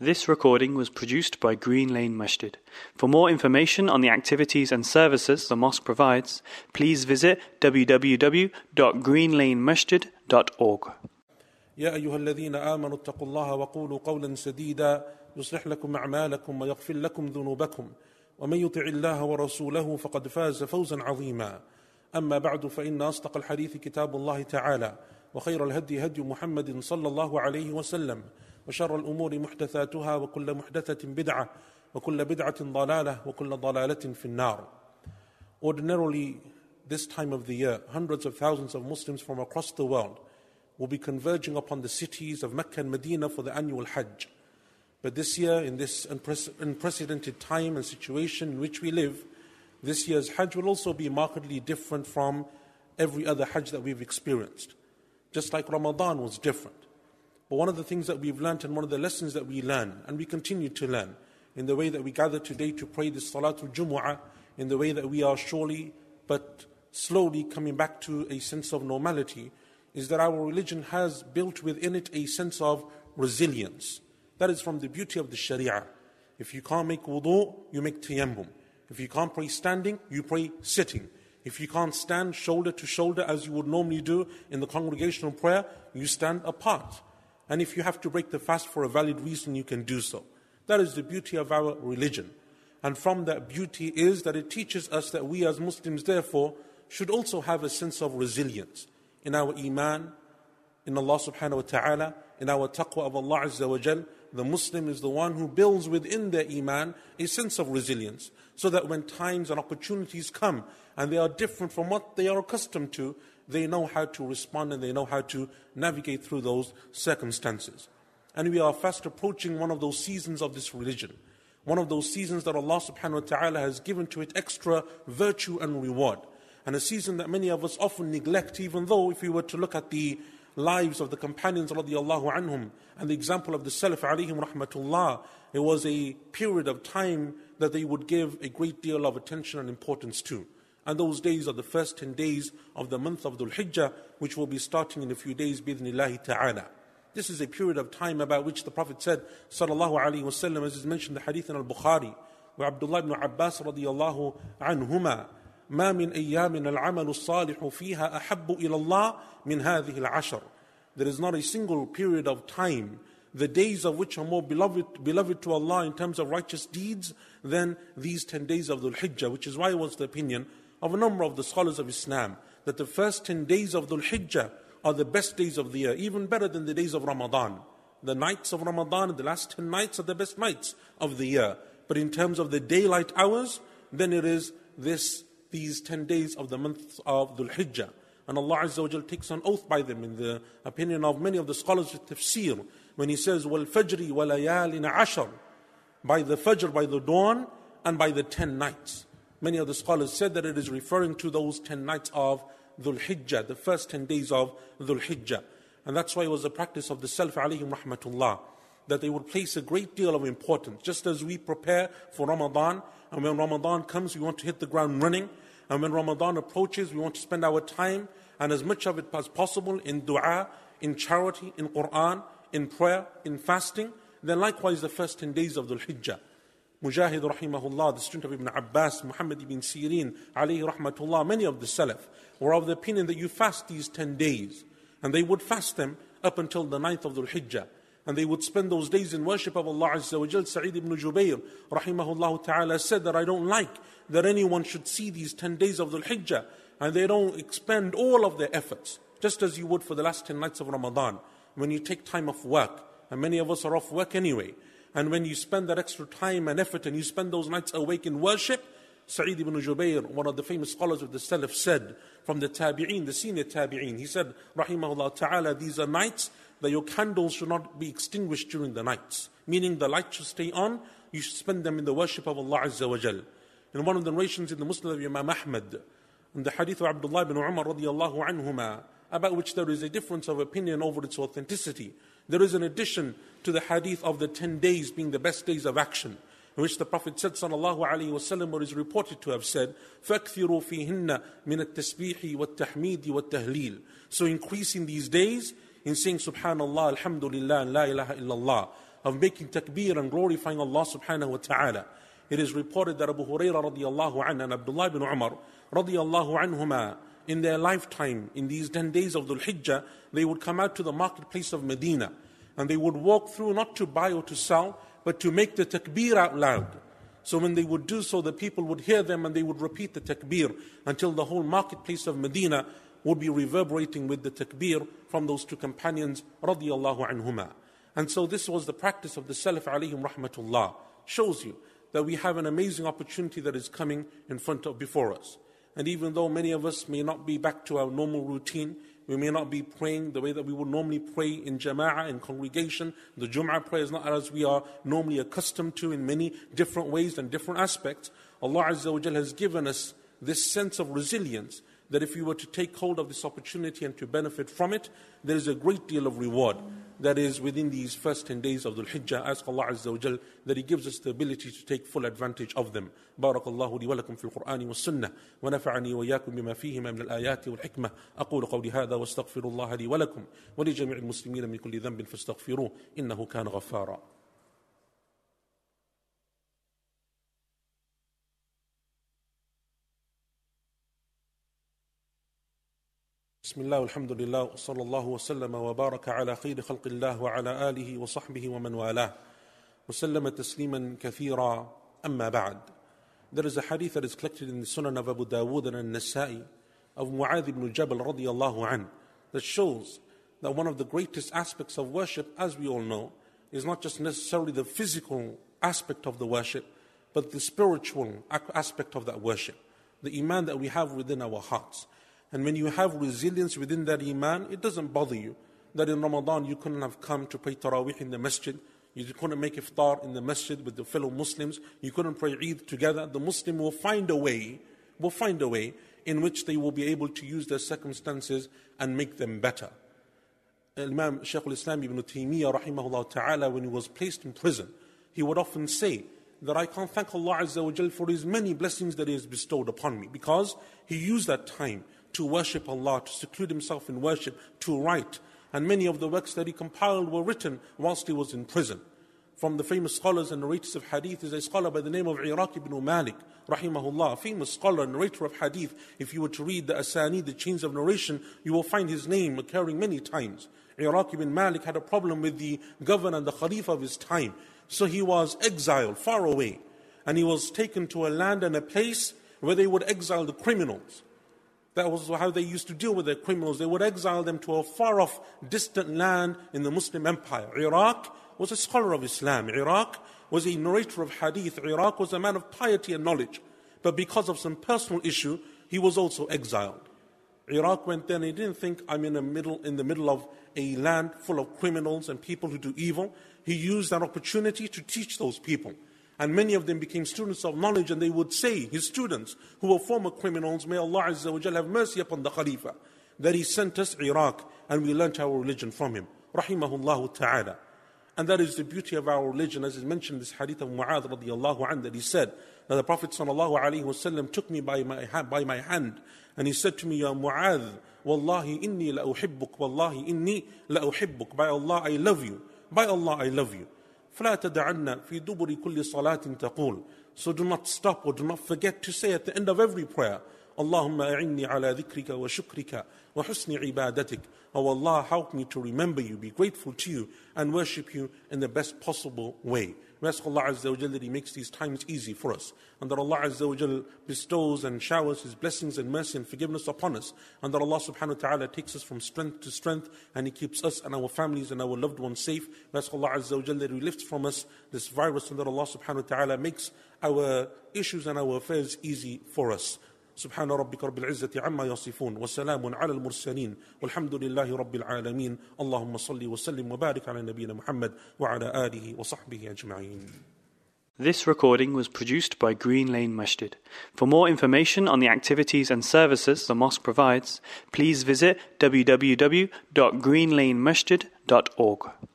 This recording was produced by Green Lane Masjid. For more information on the activities and services the mosque provides, please visit www.greenlanemasjid.org. يا أيها الذين آمنوا اتقوا الله وقولوا قولا سديدا يصلح لكم أعمالكم ويغفر لكم ذنوبكم ومن يطع الله ورسوله فقد فاز فوزا عظيما أما بعد فإن أصدق الحديث كتاب الله تعالى وخير الهدي هدي محمد صلى الله عليه وسلم وشر الأمور محدثاتها وكل محدثة بدعة وكل بدعة ضلالة وكل ضلالة في النار Ordinarily, this time of the year, hundreds of thousands of Muslims from across the world will be converging upon the cities of Mecca and Medina for the annual Hajj. But this year, in this unprecedented time and situation in which we live, this year's Hajj will also be markedly different from every other Hajj that we've experienced. Just like Ramadan was different. But one of the things that we've learned and one of the lessons that we learn, and we continue to learn, in the way that we gather today to pray the Salatul Jumu'ah, in the way that we are surely but slowly coming back to a sense of normality, is that our religion has built within it a sense of resilience. That is from the beauty of the Sharia. If you can't make wudu, you make tayammum. If you can't pray standing, you pray sitting. If you can't stand shoulder to shoulder as you would normally do in the congregational prayer, you stand apart. And if you have to break the fast for a valid reason, you can do so. That is the beauty of our religion. And from that beauty is that it teaches us that we as Muslims, therefore, should also have a sense of resilience in our iman, in Allah subhanahu wa ta'ala, in our taqwa of Allah azza wa jal. The Muslim is the one who builds within their iman a sense of resilience so that when times and opportunities come and they are different from what they are accustomed to, they know how to respond and they know how to navigate through those circumstances. And we are fast approaching one of those seasons of this religion, one of those seasons that Allah subhanahu wa ta'ala has given to it extra virtue and reward. And a season that many of us often neglect, even though if we were to look at the lives of the companions radiallahu anhum and the example of the Salaf alayhim rahmatullah, it was a period of time that they would give a great deal of attention and importance to. And those days are the first 10 days of the month of Dhul Hijjah, which will be starting in a few days, bidhnillahi ta'ala. This is a period of time about which the Prophet said, sallallahu alayhi wasallam, as is mentioned in the hadith in al-Bukhari, where Abdullah ibn Abbas radiallahu anhuma, ما من أيام العمل الصالح فيها أحب إلى الله من هذه العشر. There is not a single period of time the days of which are more beloved, beloved to Allah in terms of righteous deeds than these 10 days of Dhul Hijjah, which is why it was the opinion of a number of the scholars of Islam that the first 10 days of Dhul Hijjah are the best days of the year, even better than the days of Ramadan. The nights of Ramadan, the last 10 nights are the best nights of the year. But in terms of the daylight hours, then it is this, these 10 days of the month of Dhul Hijjah. And Allah Azza wa takes an oath by them in the opinion of many of the scholars of tafsir when He says, Wal Fajri walayalina ashar, by the Fajr, by the dawn, and by the 10 nights. Many of the scholars said that it is referring to those 10 nights of Dhul Hijjah, the first 10 days of Dhul Hijjah. And that's why it was a practice of the Salaf alayhim rahmatullah that they would place a great deal of importance. Just as we prepare for Ramadan, and when Ramadan comes, we want to hit the ground running and when Ramadan approaches, we want to spend our time and as much of it as possible in dua, in charity, in Quran, in prayer, in fasting. Then likewise the first 10 days of the Hijjah. Mujahid rahimahullah, the student of Ibn Abbas, Muhammad ibn Sirin, alayhi rahmatullah, many of the Salaf were of the opinion that you fast these 10 days. And they would fast them up until the ninth of the Hijjah. And they would spend those days in worship of Allah Azza wa Jal. Sa'id ibn Jubayr, rahimahullah ta'ala, said that I don't like that anyone should see these 10 days of the Hijjah and they don't expend all of their efforts, just as you would for the last 10 nights of Ramadan, when you take time off work. And many of us are off work anyway. And when you spend that extra time and effort and you spend those nights awake in worship, Sa'id ibn Jubayr, one of the famous scholars of the Salaf, said from the Tabi'een, the senior Tabi'een, he said, Rahimahullah Ta'ala, these are nights that your candles should not be extinguished during the night, meaning the light should stay on, you should spend them in the worship of Allah Azza wa Jal. In one of the narrations in the Musnad of Imam Ahmad, in the hadith of Abdullah ibn Umar radiallahu anhuma, about which there is a difference of opinion over its authenticity, there is an addition to the hadith of the 10 days being the best days of action in which the Prophet said, sallallahu alayhi wasallam, or is reported to have said, فَأَكْثِرُوا فِيهِنَّ مِنَ التَّسْبِيحِ وَالتَّحْمِيدِ وَالتَّهْلِيلِ So increase in these days in saying Subhanallah, Alhamdulillah, La ilaha illallah. of making takbir and glorifying Allah subhanahu wa ta'ala. It is reported that Abu Hurairah radiallahu anhu and Abdullah ibn Umar radiallahu anhuma in their lifetime, in these 10 days of Dhul Hijjah, they would come out to the marketplace of Medina and they would walk through not to buy or to sell, but to make the takbir out loud. So when they would do so, the people would hear them and they would repeat the takbir until the whole marketplace of Medina would be reverberating with the takbir from those two companions, radiallahu anhuma. And so this was the practice of the Salaf alayhim rahmatullah. Shows you that we have an amazing opportunity that is coming in front of before us. And even though many of us may not be back to our normal routine, we may not be praying the way that we would normally pray in jama'ah, in congregation. The Jum'ah prayer is not as we are normally accustomed to in many different ways and different aspects. Allah Azza wa has given us this sense of resilience that if you were to take hold of this opportunity and to benefit from it, there is a great deal of reward that is within these first 10 days of the Hijjah. Ask Allah Azza wa Jal that He gives us the ability to take full advantage of them. بارك الله لي ولكم في القرآن والسنة ونفعني وإياكم بما فيهما من الآيات والحكمة أقول قولي هذا واستغفر الله لي ولكم ولجميع المسلمين من كل ذنب فاستغفروه إنه كان غفارا بسم الله والحمد لله وصلى الله وسلم وبارك على خير خلق الله وعلى اله وصحبه ومن والاه وسلم تسليما كثيرا اما بعد There is a hadith that is collected in the Sunan of Abu Dawood and Nasa'i of Mu'adh ibn Jabal radiallahu an that shows that one of the greatest aspects of worship, as we all know, is not just necessarily the physical aspect of the worship, but the spiritual aspect of that worship, the iman that we have within our hearts. And when you have resilience within that iman, it doesn't bother you that in Ramadan you couldn't have come to pray Taraweeh in the masjid. You couldn't make iftar in the masjid with the fellow Muslims. You couldn't pray Eid together. The Muslim will find a way, will find a way in which they will be able to use their circumstances and make them better. Imam Shaykh al-Islam ibn Taymiyyah rahimahullah ta'ala when he was placed in prison, he would often say that I can't thank Allah Azza wa for his many blessings that he has bestowed upon me because he used that time to worship Allah, to seclude himself in worship, to write. And many of the works that he compiled were written whilst he was in prison. From the famous scholars and narrators of hadith is a scholar by the name of Iraq ibn Malik, rahimahullah, famous scholar and narrator of hadith. If you were to read the Asanid, the chains of narration, you will find his name occurring many times. Iraq ibn Malik had a problem with the governor and the Khalifa of his time. So he was exiled far away. And he was taken to a land and a place where they would exile the criminals. That was how they used to deal with their criminals. They would exile them to a far off, distant land in the Muslim empire. Iraq was a scholar of Islam. Iraq was a narrator of hadith. Iraq was a man of piety and knowledge. But because of some personal issue, he was also exiled. Iraq went there and he didn't think I'm in the middle in the middle of a land full of criminals and people who do evil. He used that opportunity to teach those people. And many of them became students of knowledge, and they would say, his students, who were former criminals, may Allah Azza wa have mercy upon the Khalifa, that he sent us Iraq, and we learnt our religion from him. Rahimahullah ta'ala. And that is the beauty of our religion, as is mentioned in this hadith of Mu'adh radiallahu anh, that he said, that the Prophet sallallahu alayhi wasallam took me by my, by my hand, and he said to me, Ya Mu'adh, Wallahi inni la uhibbuk, Wallahi inni la uhibbuk. By Allah, I love you. By Allah, I love you. فلا تدعن في دبر كل صلاة تقول So do not stop or do not forget to say at the end of every prayer اللهم أعني على ذكرك وشكرك وحسن عبادتك Oh Allah, help me to remember you, be grateful to you, and worship you in the best possible way. We ask Allah Azza wa that He makes these times easy for us, and that Allah Azza wa bestows and showers His blessings and mercy and forgiveness upon us, and that Allah subhanahu wa ta'ala takes us from strength to strength, and He keeps us and our families and our loved ones safe. We ask Allah Azza wa that He lifts from us this virus, and that Allah subhanahu wa ta'ala makes our issues and our affairs easy for us. سبحان ربك رب العزة عما يصفون وسلام على المرسلين والحمد لله رب العالمين اللهم صل وسلم وبارك على نبينا محمد وعلى آله وصحبه أجمعين This recording was produced by Green Lane Masjid. For more information on the activities and services the mosque provides, please visit www.greenlanemasjid.org.